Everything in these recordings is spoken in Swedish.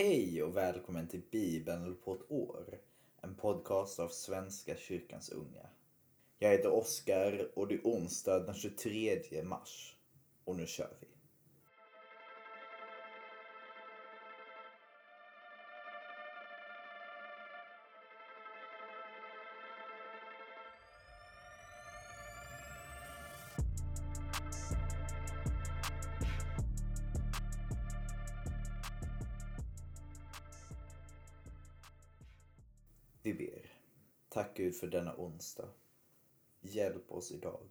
Hej och välkommen till Bibeln på ett år. En podcast av Svenska kyrkans unga. Jag heter Oskar och det är onsdag den 23 mars. Och nu kör vi. För denna onsdag. Hjälp oss idag.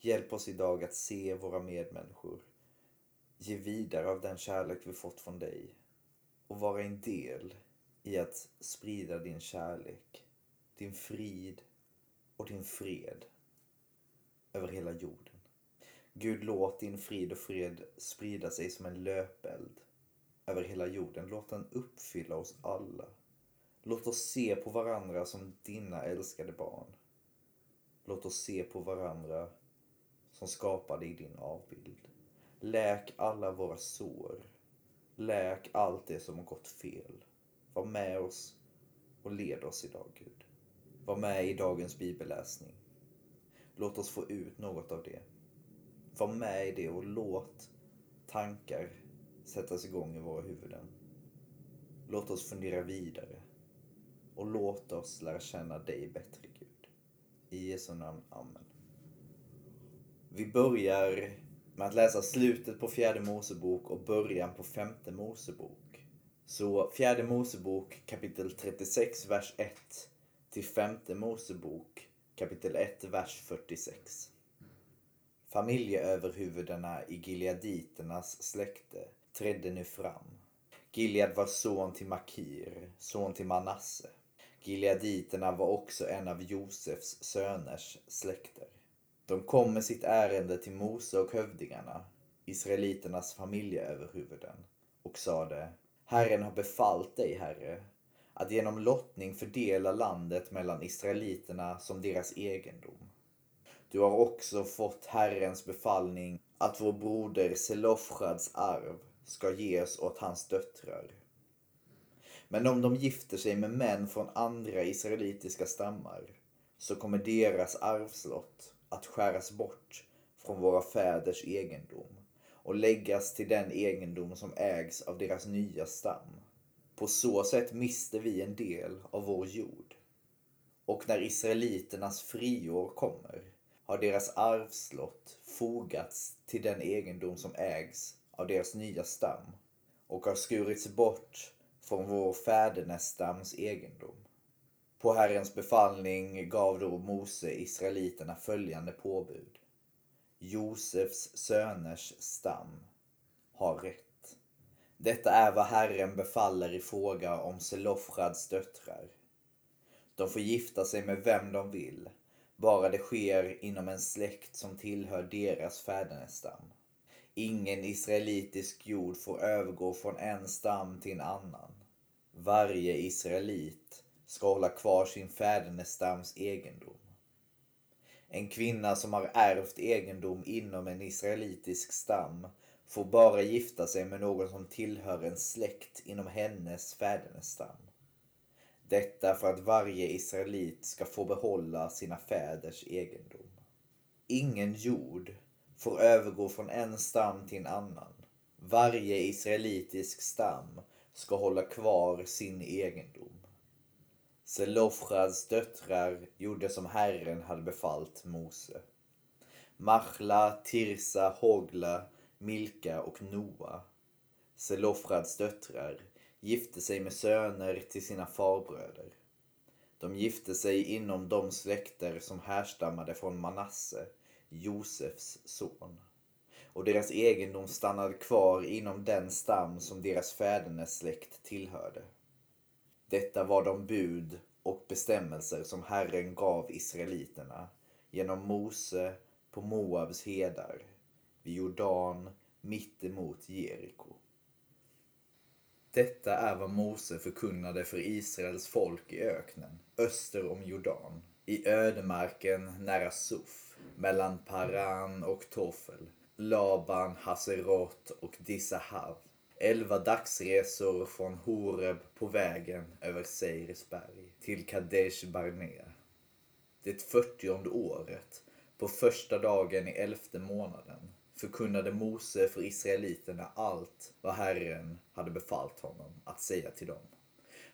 Hjälp oss idag att se våra medmänniskor. Ge vidare av den kärlek vi fått från dig. Och vara en del i att sprida din kärlek, din frid och din fred över hela jorden. Gud, låt din frid och fred sprida sig som en löpeld över hela jorden. Låt den uppfylla oss alla. Låt oss se på varandra som dina älskade barn. Låt oss se på varandra som skapade i din avbild. Läk alla våra sår. Läk allt det som har gått fel. Var med oss och led oss idag, Gud. Var med i dagens bibelläsning. Låt oss få ut något av det. Var med i det och låt tankar sättas igång i våra huvuden. Låt oss fundera vidare och låt oss lära känna dig bättre, Gud. I Jesu namn. Amen. Vi börjar med att läsa slutet på fjärde Mosebok och början på femte Mosebok. Så fjärde Mosebok kapitel 36, vers 1 till femte Mosebok kapitel 1, vers 46. Familjeöverhuvudena i Gileaditernas släkte trädde nu fram. Gilead var son till Makir, son till Manasse. Gileaditerna var också en av Josefs söners släkter. De kom med sitt ärende till Mose och hövdingarna, israeliternas familjeöverhuvuden, och sade Herren har befallt dig, Herre, att genom lottning fördela landet mellan israeliterna som deras egendom. Du har också fått Herrens befallning att vår broder Selofchads arv ska ges åt hans döttrar. Men om de gifter sig med män från andra israelitiska stammar så kommer deras arvslott att skäras bort från våra fäders egendom och läggas till den egendom som ägs av deras nya stam. På så sätt mister vi en del av vår jord. Och när israeliternas friår kommer har deras arvslott fogats till den egendom som ägs av deras nya stam och har skurits bort från vår fädernestams egendom. På Herrens befallning gav då Mose israeliterna följande påbud. Josefs söners stam har rätt. Detta är vad Herren befaller i fråga om Selofrads döttrar. De får gifta sig med vem de vill, bara det sker inom en släkt som tillhör deras fädernestam. Ingen israelitisk jord får övergå från en stam till en annan. Varje israelit ska hålla kvar sin fädernestams egendom. En kvinna som har ärvt egendom inom en israelitisk stam får bara gifta sig med någon som tillhör en släkt inom hennes fädernestam. Detta för att varje israelit ska få behålla sina fäders egendom. Ingen jord får övergå från en stam till en annan. Varje israelitisk stam ska hålla kvar sin egendom. Selofrads döttrar gjorde som Herren hade befallt Mose. Machla, Tirsa, Hogla, Milka och Noa. Selofrads döttrar gifte sig med söner till sina farbröder. De gifte sig inom de släkter som härstammade från Manasse, Josefs son. Och deras egendom stannade kvar inom den stam som deras fädernessläkt tillhörde. Detta var de bud och bestämmelser som Herren gav israeliterna genom Mose på Moabs hedar vid Jordan mittemot Jeriko. Detta är vad Mose förkunnade för Israels folk i öknen, öster om Jordan, i ödemarken nära Suf, mellan Paran och Tofel, Laban, Haserot och Dissahav. elva dagsresor från Horeb på vägen över Seirs berg till Kadesh Barnea. Det fyrtionde året, på första dagen i elfte månaden, förkunnade Mose för israeliterna allt vad Herren hade befallt honom att säga till dem.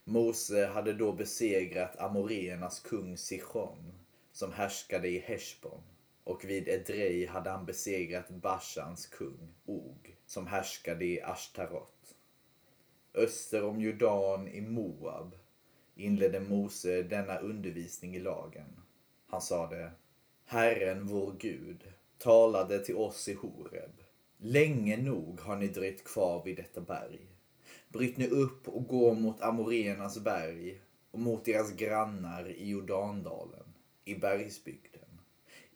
Mose hade då besegrat amoreernas kung Sichon som härskade i Heshbon och vid Edrei hade han besegrat Bashans kung Og som härskade i Ashtarot. Öster om Jordan i Moab inledde Mose denna undervisning i lagen. Han sade Herren vår Gud talade till oss i Horeb. Länge nog har ni dröjt kvar vid detta berg. Bryt nu upp och gå mot Amoreernas berg och mot deras grannar i Jordandalen, i bergsbygden,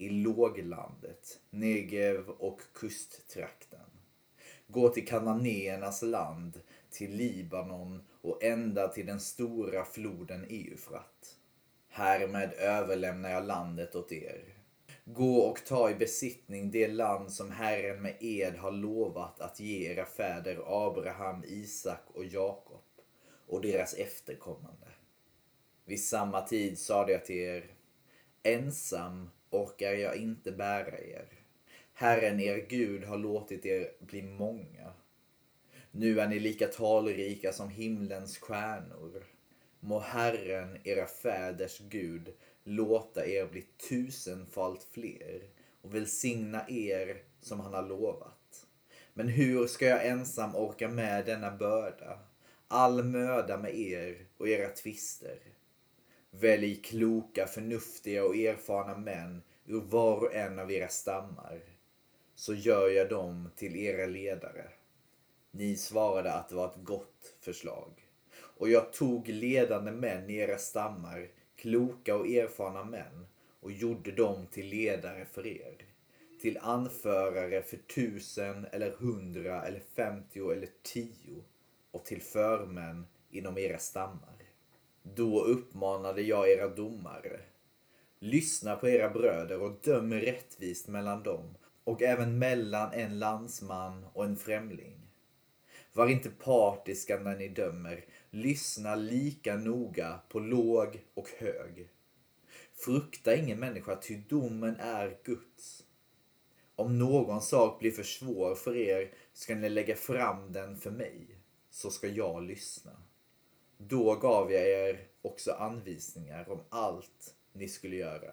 i låglandet, Negev och kusttrakten. Gå till Kananéernas land, till Libanon och ända till den stora floden Eufrat. Härmed överlämnar jag landet åt er. Gå och ta i besittning det land som Herren med ed har lovat att ge era fäder Abraham, Isak och Jakob och deras efterkommande. Vid samma tid sade jag till er, ensam orkar jag inte bära er. Herren er Gud har låtit er bli många. Nu är ni lika talrika som himlens stjärnor. Må Herren, era fäders Gud, låta er bli tusenfalt fler och välsigna er som han har lovat. Men hur ska jag ensam orka med denna börda, all möda med er och era tvister? Välj kloka, förnuftiga och erfarna män ur var och en av era stammar, så gör jag dem till era ledare. Ni svarade att det var ett gott förslag. Och jag tog ledande män i era stammar kloka och erfarna män och gjorde dem till ledare för er. Till anförare för tusen eller hundra eller femtio eller tio och till förmän inom era stammar. Då uppmanade jag era domare. Lyssna på era bröder och döm rättvist mellan dem och även mellan en landsman och en främling. Var inte partiska när ni dömer. Lyssna lika noga på låg och hög. Frukta ingen människa, ty domen är Guds. Om någon sak blir för svår för er ska ni lägga fram den för mig, så ska jag lyssna. Då gav jag er också anvisningar om allt ni skulle göra.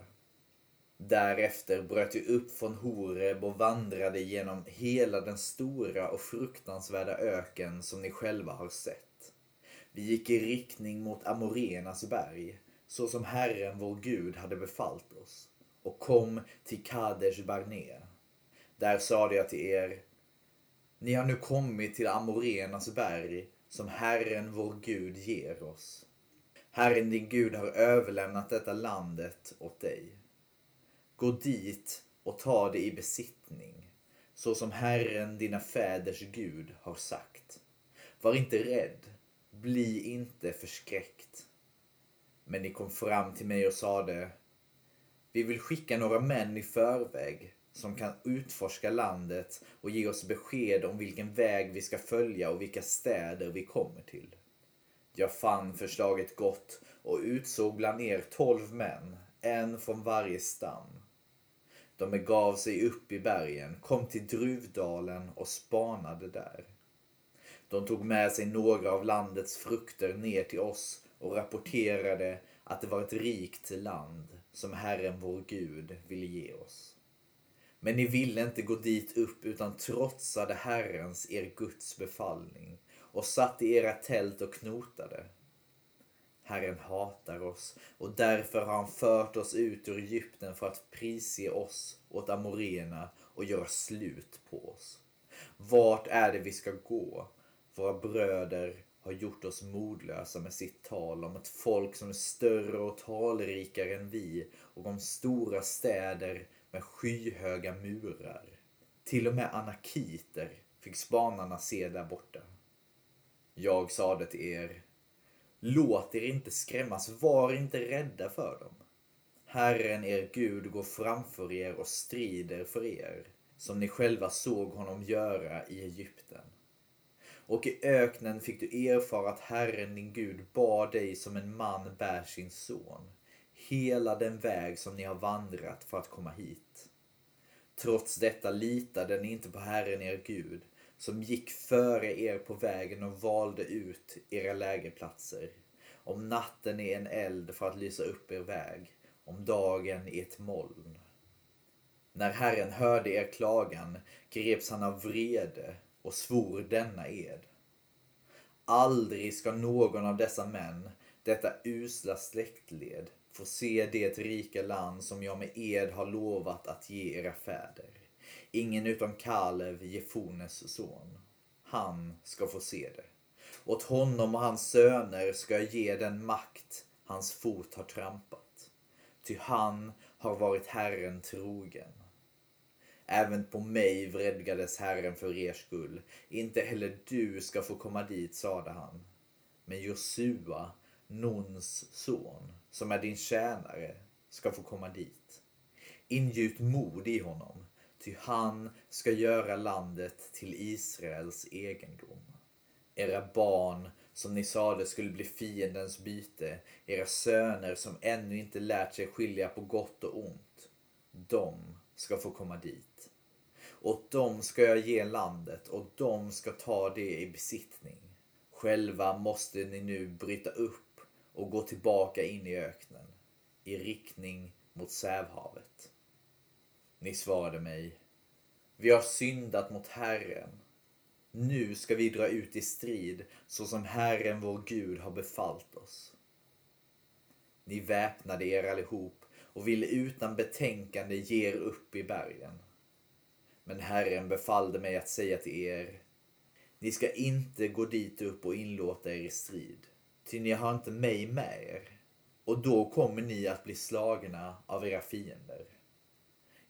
Därefter bröt jag upp från Horeb och vandrade genom hela den stora och fruktansvärda öken som ni själva har sett. Vi gick i riktning mot Amorenas berg, så som Herren vår Gud hade befallt oss, och kom till Kadesh Barnea. Där sade jag till er, ni har nu kommit till Amorenas berg, som Herren vår Gud ger oss. Herren din Gud har överlämnat detta landet åt dig. Gå dit och ta det i besittning, så som Herren, dina fäders Gud, har sagt. Var inte rädd, bli inte förskräckt. Men ni kom fram till mig och sade, vi vill skicka några män i förväg som kan utforska landet och ge oss besked om vilken väg vi ska följa och vilka städer vi kommer till. Jag fann förslaget gott och utsåg bland er tolv män, en från varje stam. De begav sig upp i bergen, kom till Druvdalen och spanade där. De tog med sig några av landets frukter ner till oss och rapporterade att det var ett rikt land som Herren vår Gud ville ge oss. Men ni ville inte gå dit upp utan trotsade Herrens, er Guds befallning och satt i era tält och knotade. Herren hatar oss och därför har han fört oss ut ur Egypten för att prisge oss åt amoreerna och göra slut på oss. Vart är det vi ska gå? Våra bröder har gjort oss modlösa med sitt tal om ett folk som är större och talrikare än vi och om stora städer med skyhöga murar. Till och med anakiter fick spanarna se där borta. Jag sade till er Låt er inte skrämmas, var inte rädda för dem. Herren er Gud går framför er och strider för er, som ni själva såg honom göra i Egypten. Och i öknen fick du erfara att Herren din Gud bar dig som en man bär sin son. Hela den väg som ni har vandrat för att komma hit. Trots detta litade ni inte på Herren er Gud som gick före er på vägen och valde ut era lägerplatser. Om natten är en eld för att lysa upp er väg, om dagen är ett moln. När Herren hörde er klagan greps han av vrede och svor denna ed. Aldrig ska någon av dessa män, detta usla släktled, få se det rika land som jag med ed har lovat att ge era fäder. Ingen utom Kalev, Jefones son. Han ska få se det. Åt honom och hans söner ska jag ge den makt hans fot har trampat. Ty han har varit Herren trogen. Även på mig vredgades Herren för er skull. Inte heller du ska få komma dit, sade han. Men Josua, Nuns son, som är din tjänare, ska få komma dit. Ingjut mod i honom, ty han ska göra landet till Israels egendom. Era barn som ni sade skulle bli fiendens byte, era söner som ännu inte lärt sig skilja på gott och ont, de ska få komma dit. Åt dem ska jag ge landet och de ska ta det i besittning. Själva måste ni nu bryta upp och gå tillbaka in i öknen, i riktning mot Sävhavet. Ni svarade mig, vi har syndat mot Herren. Nu ska vi dra ut i strid så som Herren vår Gud har befallt oss. Ni väpnade er allihop och ville utan betänkande ge er upp i bergen. Men Herren befallde mig att säga till er, ni ska inte gå dit upp och inlåta er i strid, ty ni har inte mig med er, och då kommer ni att bli slagna av era fiender.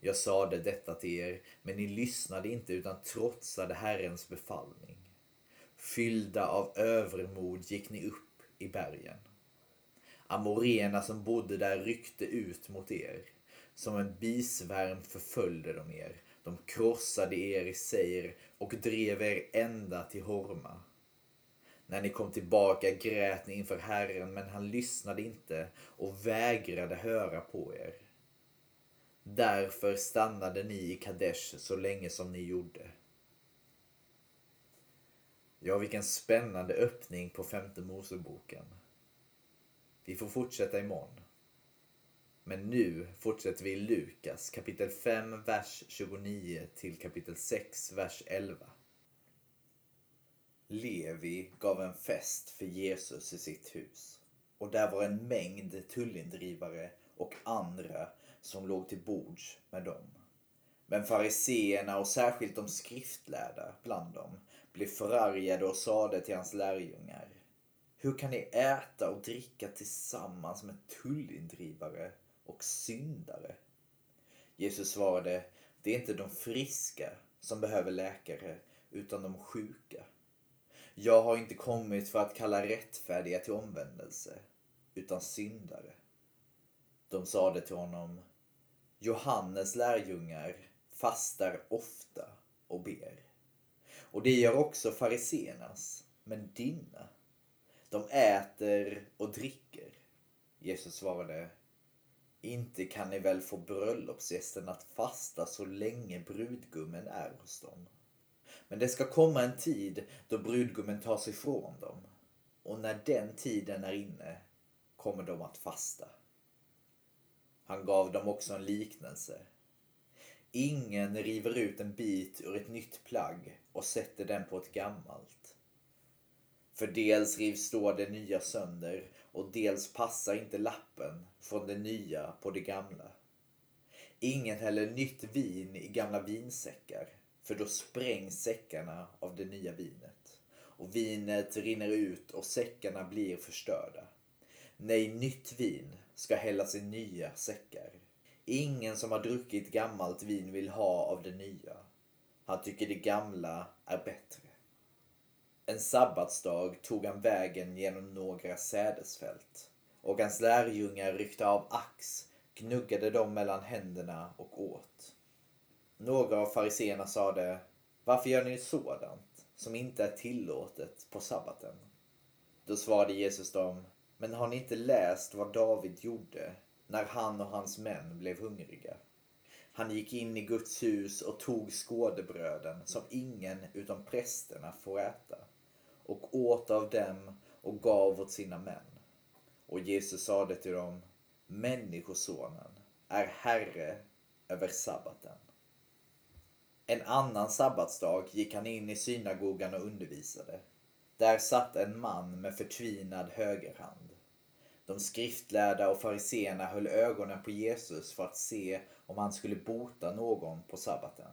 Jag sade detta till er, men ni lyssnade inte utan trotsade Herrens befallning. Fyllda av övermod gick ni upp i bergen. Amorena som bodde där ryckte ut mot er. Som en bisvärm förföljde de er de krossade er i Seir och drev er ända till Horma. När ni kom tillbaka grät ni inför Herren, men han lyssnade inte och vägrade höra på er. Därför stannade ni i Kadesh så länge som ni gjorde. Ja, vilken spännande öppning på femte Moseboken. Vi får fortsätta imorgon. Men nu fortsätter vi i Lukas kapitel 5, vers 29 till kapitel 6, vers 11. Levi gav en fest för Jesus i sitt hus och där var en mängd tullindrivare och andra som låg till bords med dem. Men fariseerna och särskilt de skriftlärda bland dem blev förargade och sade till hans lärjungar Hur kan ni äta och dricka tillsammans med tullindrivare och syndare. Jesus svarade, det är inte de friska som behöver läkare, utan de sjuka. Jag har inte kommit för att kalla rättfärdiga till omvändelse, utan syndare. De sade till honom, Johannes lärjungar fastar ofta och ber. Och det gör också fariseernas, men dina, de äter och dricker. Jesus svarade, inte kan ni väl få bröllopsgästen att fasta så länge brudgummen är hos dem. Men det ska komma en tid då brudgummen tas ifrån dem. Och när den tiden är inne kommer de att fasta. Han gav dem också en liknelse. Ingen river ut en bit ur ett nytt plagg och sätter den på ett gammalt. För dels rivs då det nya sönder och dels passar inte lappen från det nya på det gamla. Ingen häller nytt vin i gamla vinsäckar för då sprängs säckarna av det nya vinet och vinet rinner ut och säckarna blir förstörda. Nej, nytt vin ska hällas i nya säckar. Ingen som har druckit gammalt vin vill ha av det nya. Han tycker det gamla är bättre. En sabbatsdag tog han vägen genom några sädesfält och hans lärjungar ryckte av ax, gnuggade dem mellan händerna och åt. Några av fariseerna sade, varför gör ni sådant? som inte är tillåtet på sabbaten? Då svarade Jesus dem, men har ni inte läst vad David gjorde när han och hans män blev hungriga? Han gick in i Guds hus och tog skådebröden som ingen utom prästerna får äta och åt av dem och gav åt sina män. Och Jesus sade till dem, Människosonen är Herre över sabbaten. En annan sabbatsdag gick han in i synagogan och undervisade. Där satt en man med förtvinad högerhand. De skriftlärda och fariseerna höll ögonen på Jesus för att se om han skulle bota någon på sabbaten.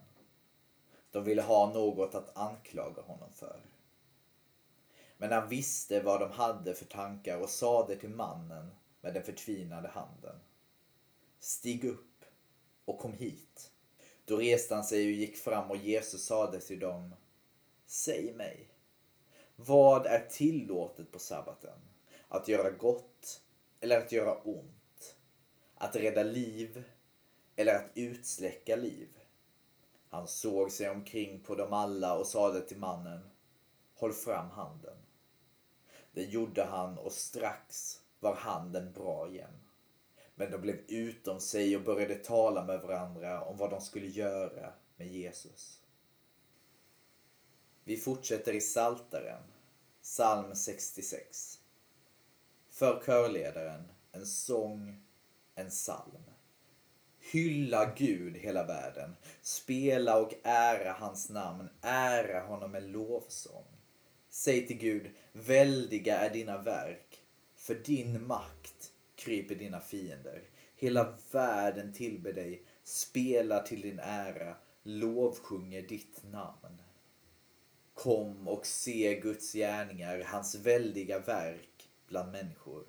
De ville ha något att anklaga honom för. Men han visste vad de hade för tankar och sade till mannen med den förtvinade handen. Stig upp och kom hit. Då reste han sig och gick fram och Jesus sade till dem. Säg mig, vad är tillåtet på sabbaten? Att göra gott eller att göra ont? Att rädda liv eller att utsläcka liv? Han såg sig omkring på dem alla och sade till mannen. Håll fram handen. Det gjorde han och strax var handen bra igen. Men de blev utom sig och började tala med varandra om vad de skulle göra med Jesus. Vi fortsätter i Saltaren, psalm 66. För körledaren, en sång, en psalm. Hylla Gud hela världen. Spela och ära hans namn. Ära honom med lovsång. Säg till Gud, väldiga är dina verk. För din makt kryper dina fiender. Hela världen tillber dig, spelar till din ära, lovsjunger ditt namn. Kom och se Guds gärningar, hans väldiga verk bland människor.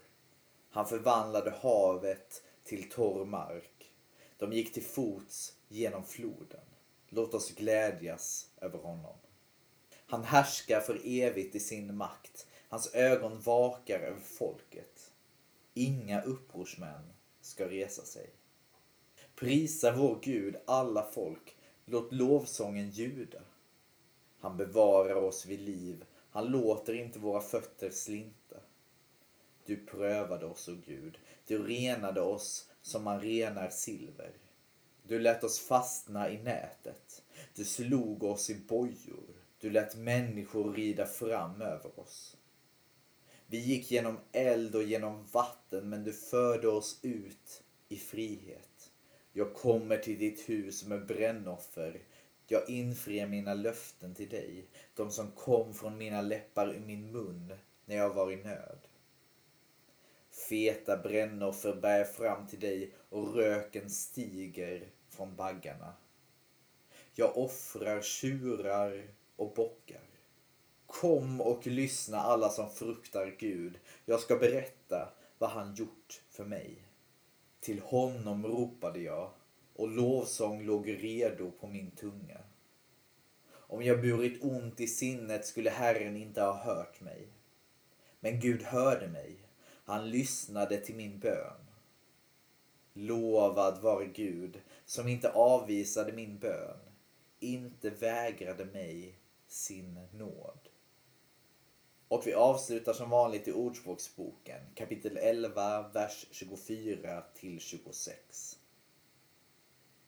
Han förvandlade havet till torr mark. De gick till fots genom floden. Låt oss glädjas över honom. Han härskar för evigt i sin makt. Hans ögon vakar över folket. Inga upprorsmän ska resa sig. Prisa vår Gud alla folk. Låt lovsången ljuda. Han bevarar oss vid liv. Han låter inte våra fötter slinta. Du prövade oss, o Gud. Du renade oss som man renar silver. Du lät oss fastna i nätet. Du slog oss i bojor. Du lät människor rida fram över oss. Vi gick genom eld och genom vatten, men du förde oss ut i frihet. Jag kommer till ditt hus med brännoffer. Jag infriar mina löften till dig, de som kom från mina läppar ur min mun när jag var i nöd. Feta brännoffer bär fram till dig och röken stiger från baggarna. Jag offrar tjurar och bockar. Kom och lyssna alla som fruktar Gud. Jag ska berätta vad han gjort för mig. Till honom ropade jag och lovsång låg redo på min tunga. Om jag burit ont i sinnet skulle Herren inte ha hört mig. Men Gud hörde mig. Han lyssnade till min bön. Lovad var Gud som inte avvisade min bön, inte vägrade mig sin nåd. Och vi avslutar som vanligt i Ordspråksboken kapitel 11, vers 24 till 26.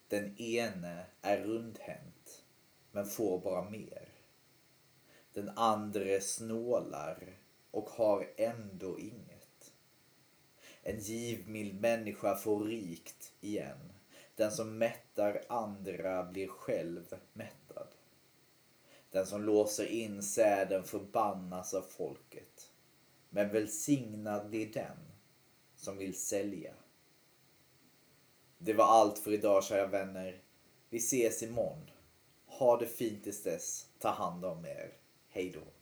Den ene är rundhänt men får bara mer. Den andre snålar och har ändå inget. En givmild människa får rikt igen. Den som mättar andra blir själv mättad. Den som låser in säden förbannas av folket. Men välsignad blir den som vill sälja. Det var allt för idag kära vänner. Vi ses imorgon. Ha det fint tills dess. Ta hand om er. Hej då.